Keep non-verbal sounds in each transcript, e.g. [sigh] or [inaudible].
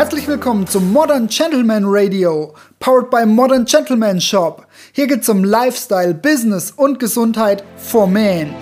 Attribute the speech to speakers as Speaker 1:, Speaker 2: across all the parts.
Speaker 1: Herzlich willkommen zum Modern Gentleman Radio, powered by Modern Gentleman Shop. Hier geht's um Lifestyle, Business und Gesundheit for Men.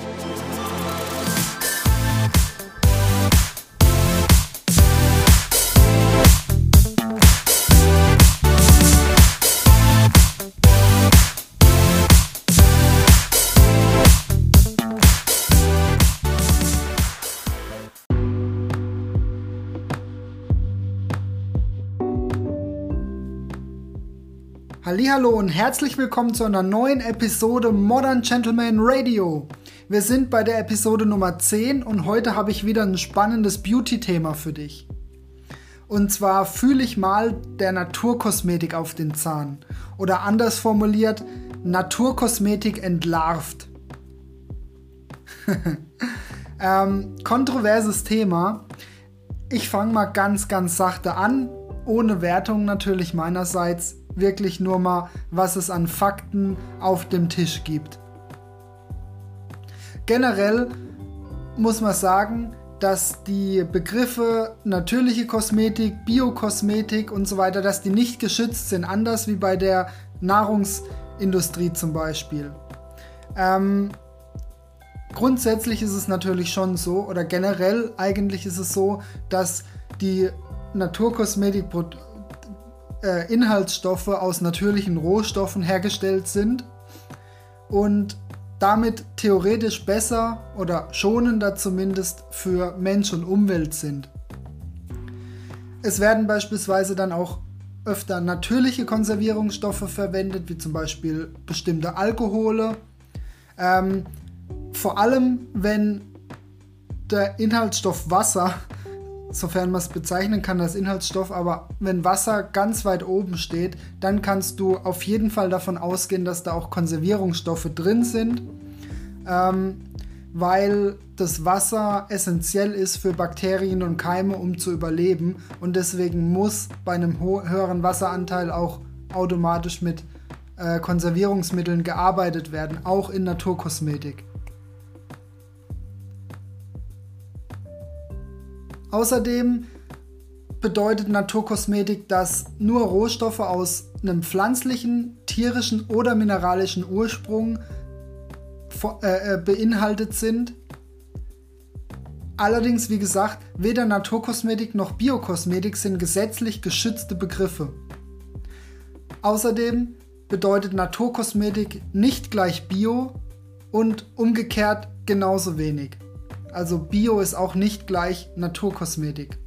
Speaker 1: Hallo und herzlich willkommen zu einer neuen Episode Modern Gentleman Radio. Wir sind bei der Episode Nummer 10 und heute habe ich wieder ein spannendes Beauty-Thema für dich. Und zwar fühle ich mal der Naturkosmetik auf den Zahn. Oder anders formuliert, Naturkosmetik entlarvt. [laughs] ähm, kontroverses Thema. Ich fange mal ganz, ganz sachte an, ohne Wertung natürlich meinerseits wirklich nur mal, was es an Fakten auf dem Tisch gibt. Generell muss man sagen, dass die Begriffe natürliche Kosmetik, Biokosmetik und so weiter, dass die nicht geschützt sind, anders wie bei der Nahrungsindustrie zum Beispiel. Ähm, grundsätzlich ist es natürlich schon so, oder generell eigentlich ist es so, dass die Naturkosmetikprodukte äh, Inhaltsstoffe aus natürlichen Rohstoffen hergestellt sind und damit theoretisch besser oder schonender zumindest für Mensch und Umwelt sind. Es werden beispielsweise dann auch öfter natürliche Konservierungsstoffe verwendet, wie zum Beispiel bestimmte Alkohole. Ähm, vor allem, wenn der Inhaltsstoff Wasser sofern man es bezeichnen kann als Inhaltsstoff, aber wenn Wasser ganz weit oben steht, dann kannst du auf jeden Fall davon ausgehen, dass da auch Konservierungsstoffe drin sind, ähm, weil das Wasser essentiell ist für Bakterien und Keime, um zu überleben und deswegen muss bei einem höheren Wasseranteil auch automatisch mit äh, Konservierungsmitteln gearbeitet werden, auch in Naturkosmetik. Außerdem bedeutet Naturkosmetik, dass nur Rohstoffe aus einem pflanzlichen, tierischen oder mineralischen Ursprung äh, äh, beinhaltet sind. Allerdings, wie gesagt, weder Naturkosmetik noch Biokosmetik sind gesetzlich geschützte Begriffe. Außerdem bedeutet Naturkosmetik nicht gleich Bio und umgekehrt genauso wenig. Also Bio ist auch nicht gleich Naturkosmetik.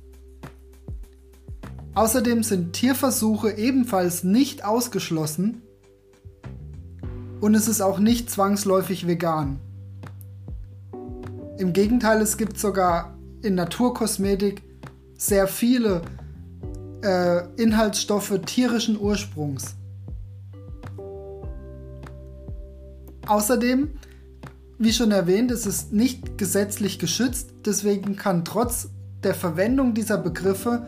Speaker 1: Außerdem sind Tierversuche ebenfalls nicht ausgeschlossen und es ist auch nicht zwangsläufig vegan. Im Gegenteil, es gibt sogar in Naturkosmetik sehr viele äh, Inhaltsstoffe tierischen Ursprungs. Außerdem wie schon erwähnt, es ist nicht gesetzlich geschützt, deswegen kann trotz der Verwendung dieser Begriffe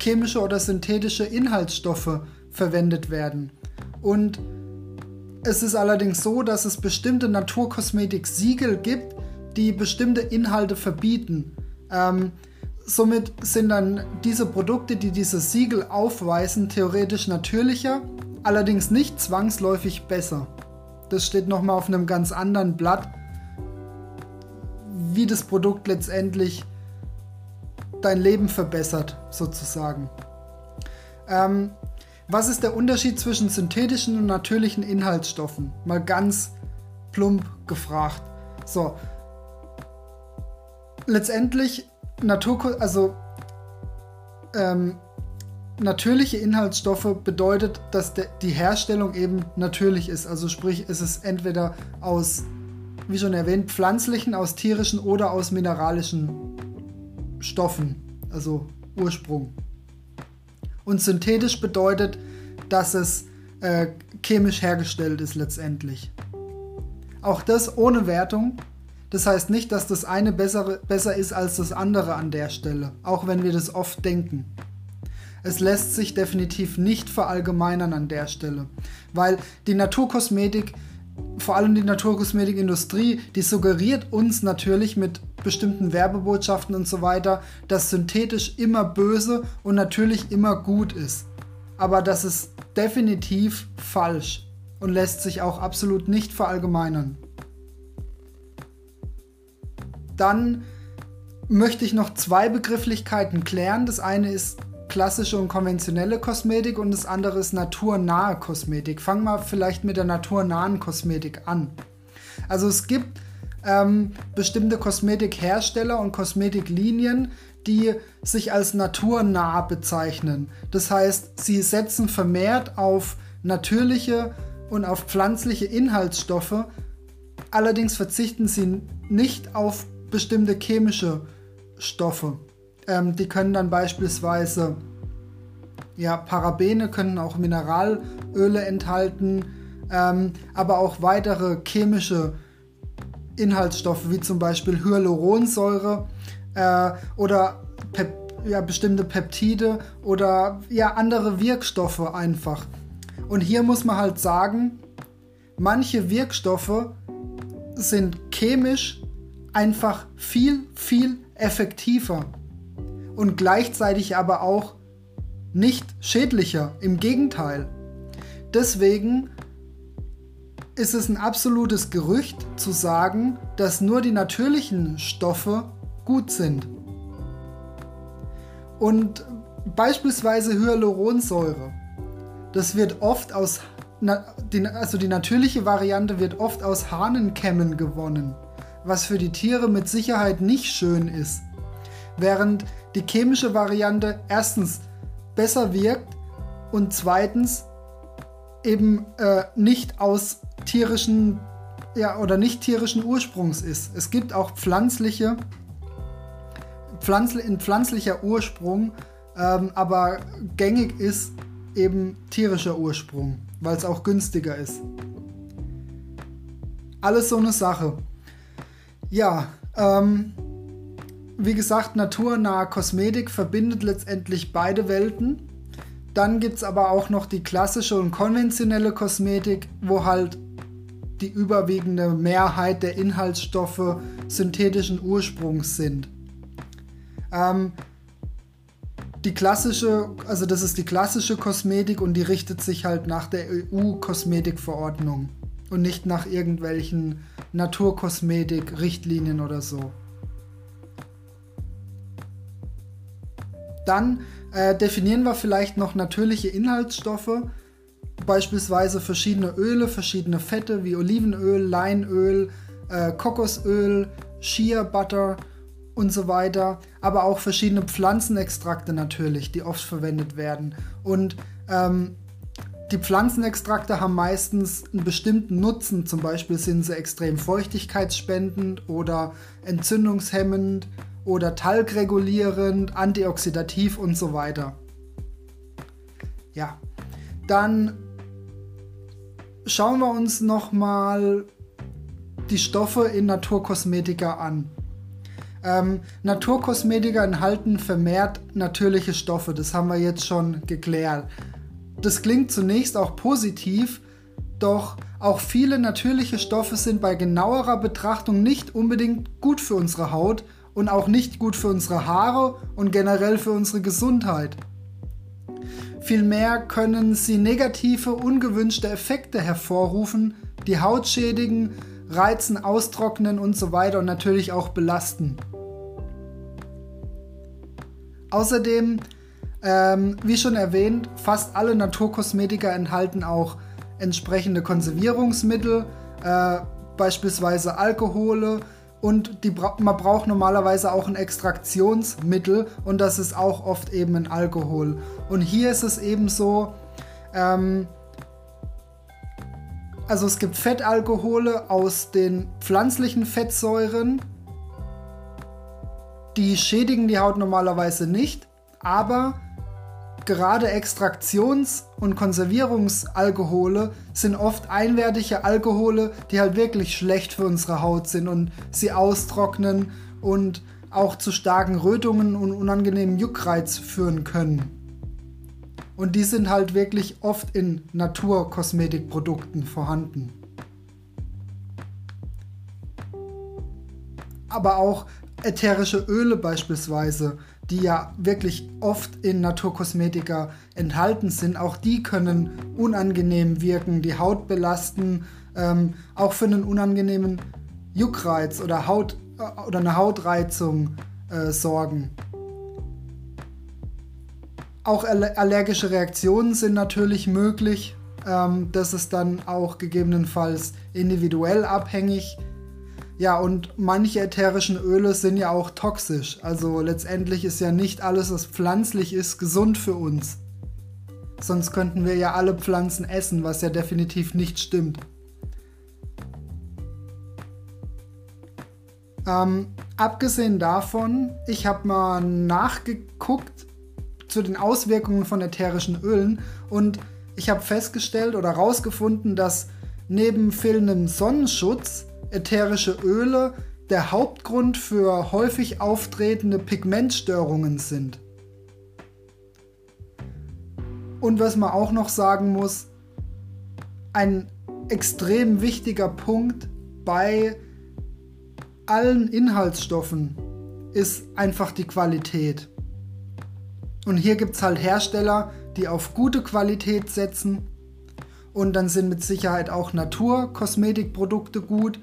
Speaker 1: chemische oder synthetische Inhaltsstoffe verwendet werden. Und es ist allerdings so, dass es bestimmte Naturkosmetik-Siegel gibt, die bestimmte Inhalte verbieten. Ähm, somit sind dann diese Produkte, die diese Siegel aufweisen, theoretisch natürlicher, allerdings nicht zwangsläufig besser. Das steht nochmal auf einem ganz anderen Blatt wie das Produkt letztendlich dein Leben verbessert, sozusagen. Ähm, was ist der Unterschied zwischen synthetischen und natürlichen Inhaltsstoffen? Mal ganz plump gefragt. So. Letztendlich Natur, also ähm, natürliche Inhaltsstoffe bedeutet, dass die Herstellung eben natürlich ist. Also sprich, ist es entweder aus wie schon erwähnt, pflanzlichen, aus tierischen oder aus mineralischen Stoffen, also Ursprung. Und synthetisch bedeutet, dass es äh, chemisch hergestellt ist letztendlich. Auch das ohne Wertung. Das heißt nicht, dass das eine bessere, besser ist als das andere an der Stelle, auch wenn wir das oft denken. Es lässt sich definitiv nicht verallgemeinern an der Stelle, weil die Naturkosmetik vor allem die Naturkosmetikindustrie, die suggeriert uns natürlich mit bestimmten Werbebotschaften und so weiter, dass synthetisch immer böse und natürlich immer gut ist. Aber das ist definitiv falsch und lässt sich auch absolut nicht verallgemeinern. Dann möchte ich noch zwei Begrifflichkeiten klären. Das eine ist klassische und konventionelle Kosmetik und das andere ist naturnahe Kosmetik. Fangen wir vielleicht mit der naturnahen Kosmetik an. Also es gibt ähm, bestimmte Kosmetikhersteller und Kosmetiklinien, die sich als naturnah bezeichnen. Das heißt, sie setzen vermehrt auf natürliche und auf pflanzliche Inhaltsstoffe. Allerdings verzichten sie nicht auf bestimmte chemische Stoffe. Ähm, die können dann beispielsweise, ja, Parabene können auch Mineralöle enthalten, ähm, aber auch weitere chemische Inhaltsstoffe, wie zum Beispiel Hyaluronsäure äh, oder Pep ja, bestimmte Peptide oder ja, andere Wirkstoffe einfach. Und hier muss man halt sagen, manche Wirkstoffe sind chemisch einfach viel, viel effektiver und gleichzeitig aber auch nicht schädlicher. Im Gegenteil. Deswegen ist es ein absolutes Gerücht zu sagen, dass nur die natürlichen Stoffe gut sind. Und beispielsweise Hyaluronsäure. Das wird oft aus, also die natürliche Variante wird oft aus Hahnenkämmen gewonnen, was für die Tiere mit Sicherheit nicht schön ist. Während die chemische Variante erstens besser wirkt und zweitens eben äh, nicht aus tierischen ja, oder nicht tierischen Ursprungs ist. Es gibt auch pflanzliche, pflanzli in pflanzlicher Ursprung, ähm, aber gängig ist eben tierischer Ursprung, weil es auch günstiger ist. Alles so eine Sache. Ja, ähm, wie gesagt, naturnahe Kosmetik verbindet letztendlich beide Welten. Dann gibt es aber auch noch die klassische und konventionelle Kosmetik, wo halt die überwiegende Mehrheit der Inhaltsstoffe synthetischen Ursprungs sind. Ähm, die klassische, also das ist die klassische Kosmetik und die richtet sich halt nach der EU-Kosmetikverordnung und nicht nach irgendwelchen Naturkosmetik-Richtlinien oder so. Dann äh, definieren wir vielleicht noch natürliche Inhaltsstoffe, beispielsweise verschiedene Öle, verschiedene Fette wie Olivenöl, Leinöl, äh, Kokosöl, Shea Butter und so weiter, aber auch verschiedene Pflanzenextrakte natürlich, die oft verwendet werden. Und ähm, die Pflanzenextrakte haben meistens einen bestimmten Nutzen, zum Beispiel sind sie extrem feuchtigkeitsspendend oder entzündungshemmend oder talgregulierend, antioxidativ und so weiter. Ja, dann schauen wir uns nochmal die Stoffe in Naturkosmetika an. Ähm, Naturkosmetika enthalten vermehrt natürliche Stoffe, das haben wir jetzt schon geklärt. Das klingt zunächst auch positiv, doch auch viele natürliche Stoffe sind bei genauerer Betrachtung nicht unbedingt gut für unsere Haut und auch nicht gut für unsere Haare und generell für unsere Gesundheit. Vielmehr können sie negative, ungewünschte Effekte hervorrufen, die Haut schädigen, reizen, austrocknen und so weiter und natürlich auch belasten. Außerdem, ähm, wie schon erwähnt, fast alle Naturkosmetika enthalten auch entsprechende Konservierungsmittel, äh, beispielsweise Alkohole, und die, man braucht normalerweise auch ein Extraktionsmittel und das ist auch oft eben ein Alkohol. Und hier ist es eben so, ähm, also es gibt Fettalkohole aus den pflanzlichen Fettsäuren, die schädigen die Haut normalerweise nicht, aber Gerade Extraktions- und Konservierungsalkohole sind oft einwertige Alkohole, die halt wirklich schlecht für unsere Haut sind und sie austrocknen und auch zu starken Rötungen und unangenehmen Juckreiz führen können. Und die sind halt wirklich oft in Naturkosmetikprodukten vorhanden. Aber auch ätherische Öle beispielsweise, die ja wirklich oft in Naturkosmetika enthalten sind, auch die können unangenehm wirken, die Haut belasten, ähm, auch für einen unangenehmen Juckreiz oder, Haut, äh, oder eine Hautreizung äh, sorgen. Auch allergische Reaktionen sind natürlich möglich. Ähm, das ist dann auch gegebenenfalls individuell abhängig. Ja, und manche ätherischen Öle sind ja auch toxisch. Also letztendlich ist ja nicht alles, was pflanzlich ist, gesund für uns. Sonst könnten wir ja alle Pflanzen essen, was ja definitiv nicht stimmt. Ähm, abgesehen davon, ich habe mal nachgeguckt zu den Auswirkungen von ätherischen Ölen und ich habe festgestellt oder herausgefunden, dass neben fehlendem Sonnenschutz ätherische Öle der Hauptgrund für häufig auftretende Pigmentstörungen sind. Und was man auch noch sagen muss, ein extrem wichtiger Punkt bei allen Inhaltsstoffen ist einfach die Qualität. Und hier gibt es halt Hersteller, die auf gute Qualität setzen. Und dann sind mit Sicherheit auch Naturkosmetikprodukte gut.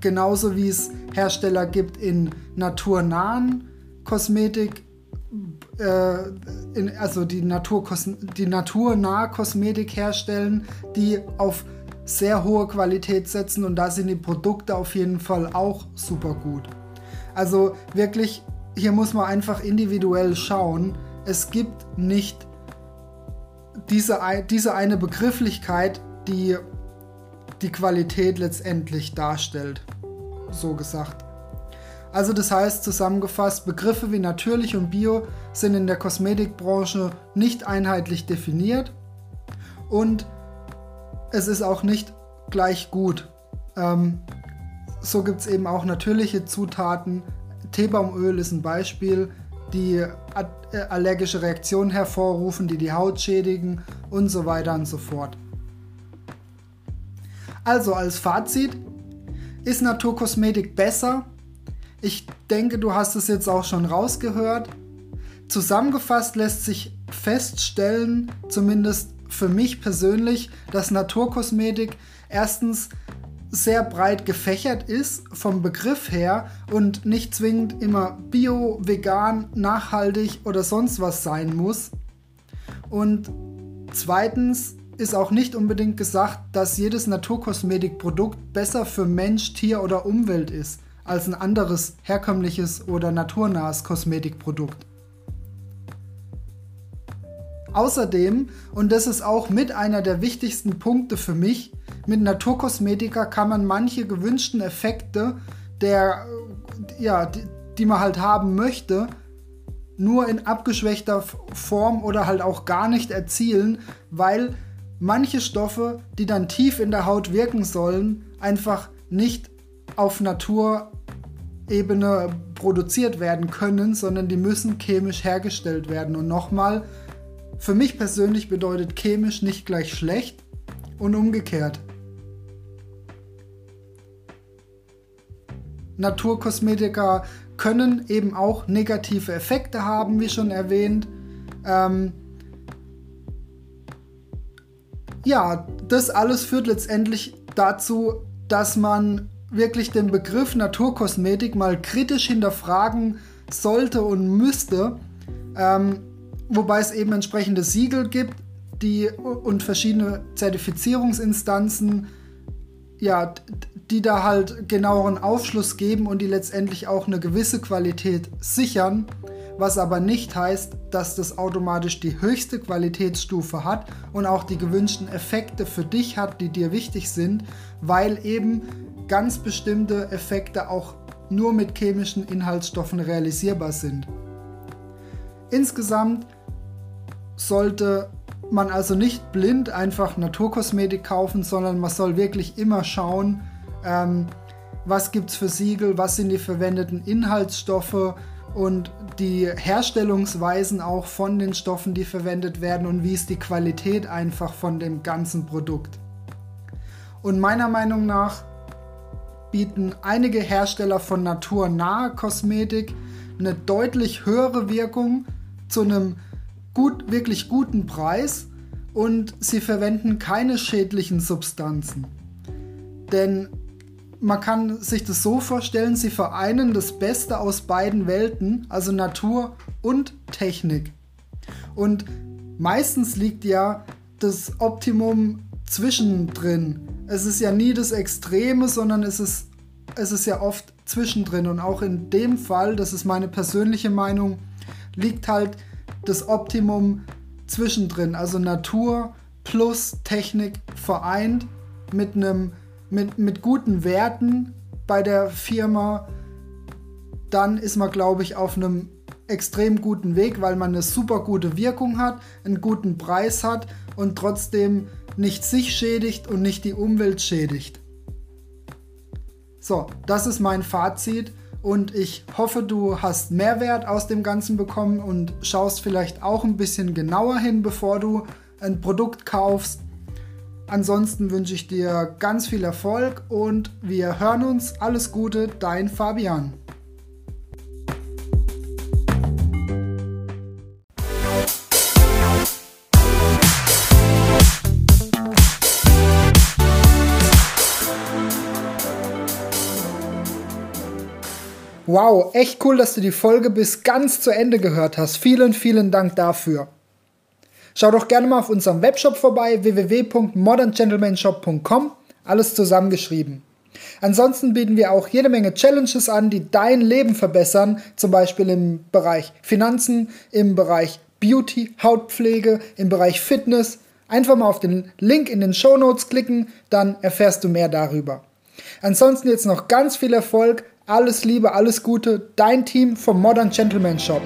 Speaker 1: Genauso wie es Hersteller gibt in naturnahen Kosmetik, äh, in, also die, Naturkos die naturnahe Kosmetik herstellen, die auf sehr hohe Qualität setzen und da sind die Produkte auf jeden Fall auch super gut. Also wirklich, hier muss man einfach individuell schauen. Es gibt nicht diese, diese eine Begrifflichkeit, die die Qualität letztendlich darstellt. So gesagt. Also das heißt zusammengefasst, Begriffe wie natürlich und bio sind in der Kosmetikbranche nicht einheitlich definiert und es ist auch nicht gleich gut. Ähm, so gibt es eben auch natürliche Zutaten. Teebaumöl ist ein Beispiel, die äh, allergische Reaktionen hervorrufen, die die Haut schädigen und so weiter und so fort. Also als Fazit, ist Naturkosmetik besser? Ich denke, du hast es jetzt auch schon rausgehört. Zusammengefasst lässt sich feststellen, zumindest für mich persönlich, dass Naturkosmetik erstens sehr breit gefächert ist vom Begriff her und nicht zwingend immer bio, vegan, nachhaltig oder sonst was sein muss. Und zweitens ist auch nicht unbedingt gesagt, dass jedes Naturkosmetikprodukt besser für Mensch, Tier oder Umwelt ist als ein anderes herkömmliches oder naturnahes Kosmetikprodukt. Außerdem, und das ist auch mit einer der wichtigsten Punkte für mich, mit Naturkosmetika kann man manche gewünschten Effekte, der, ja, die, die man halt haben möchte, nur in abgeschwächter Form oder halt auch gar nicht erzielen, weil manche Stoffe, die dann tief in der Haut wirken sollen, einfach nicht auf Naturebene produziert werden können, sondern die müssen chemisch hergestellt werden. Und nochmal, für mich persönlich bedeutet chemisch nicht gleich schlecht und umgekehrt. Naturkosmetika können eben auch negative Effekte haben, wie schon erwähnt. Ähm ja, das alles führt letztendlich dazu, dass man wirklich den Begriff Naturkosmetik mal kritisch hinterfragen sollte und müsste. Ähm wobei es eben entsprechende Siegel gibt, die und verschiedene Zertifizierungsinstanzen, ja, die da halt genaueren Aufschluss geben und die letztendlich auch eine gewisse Qualität sichern, was aber nicht heißt, dass das automatisch die höchste Qualitätsstufe hat und auch die gewünschten Effekte für dich hat, die dir wichtig sind, weil eben ganz bestimmte Effekte auch nur mit chemischen Inhaltsstoffen realisierbar sind. Insgesamt sollte man also nicht blind einfach Naturkosmetik kaufen, sondern man soll wirklich immer schauen, ähm, was gibt es für Siegel, was sind die verwendeten Inhaltsstoffe und die Herstellungsweisen auch von den Stoffen, die verwendet werden und wie ist die Qualität einfach von dem ganzen Produkt. Und meiner Meinung nach bieten einige Hersteller von naturnaher Kosmetik eine deutlich höhere Wirkung zu einem gut, wirklich guten Preis und sie verwenden keine schädlichen Substanzen. Denn man kann sich das so vorstellen, sie vereinen das Beste aus beiden Welten, also Natur und Technik. Und meistens liegt ja das Optimum zwischendrin. Es ist ja nie das Extreme, sondern es ist, es ist ja oft zwischendrin. Und auch in dem Fall, das ist meine persönliche Meinung, liegt halt das Optimum zwischendrin. Also Natur plus Technik vereint mit einem mit, mit guten Werten bei der Firma, dann ist man, glaube ich, auf einem extrem guten Weg, weil man eine super gute Wirkung hat, einen guten Preis hat und trotzdem nicht sich schädigt und nicht die Umwelt schädigt. So, das ist mein Fazit und ich hoffe, du hast Mehrwert aus dem Ganzen bekommen und schaust vielleicht auch ein bisschen genauer hin, bevor du ein Produkt kaufst. Ansonsten wünsche ich dir ganz viel Erfolg und wir hören uns. Alles Gute, dein Fabian. Wow, echt cool, dass du die Folge bis ganz zu Ende gehört hast. Vielen, vielen Dank dafür. Schau doch gerne mal auf unserem Webshop vorbei, www.moderngentlemanshop.com, alles zusammengeschrieben. Ansonsten bieten wir auch jede Menge Challenges an, die dein Leben verbessern, zum Beispiel im Bereich Finanzen, im Bereich Beauty, Hautpflege, im Bereich Fitness. Einfach mal auf den Link in den Show Notes klicken, dann erfährst du mehr darüber. Ansonsten jetzt noch ganz viel Erfolg alles Liebe, alles Gute, dein Team vom Modern Gentleman Shop.